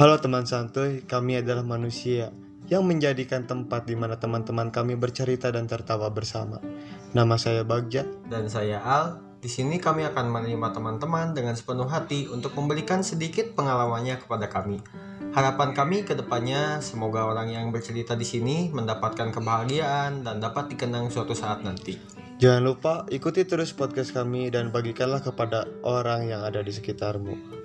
Halo teman santuy, kami adalah manusia yang menjadikan tempat di mana teman-teman kami bercerita dan tertawa bersama. Nama saya Bagja. Dan saya Al. Di sini kami akan menerima teman-teman dengan sepenuh hati untuk memberikan sedikit pengalamannya kepada kami. Harapan kami ke depannya semoga orang yang bercerita di sini mendapatkan kebahagiaan dan dapat dikenang suatu saat nanti. Jangan lupa ikuti terus podcast kami dan bagikanlah kepada orang yang ada di sekitarmu.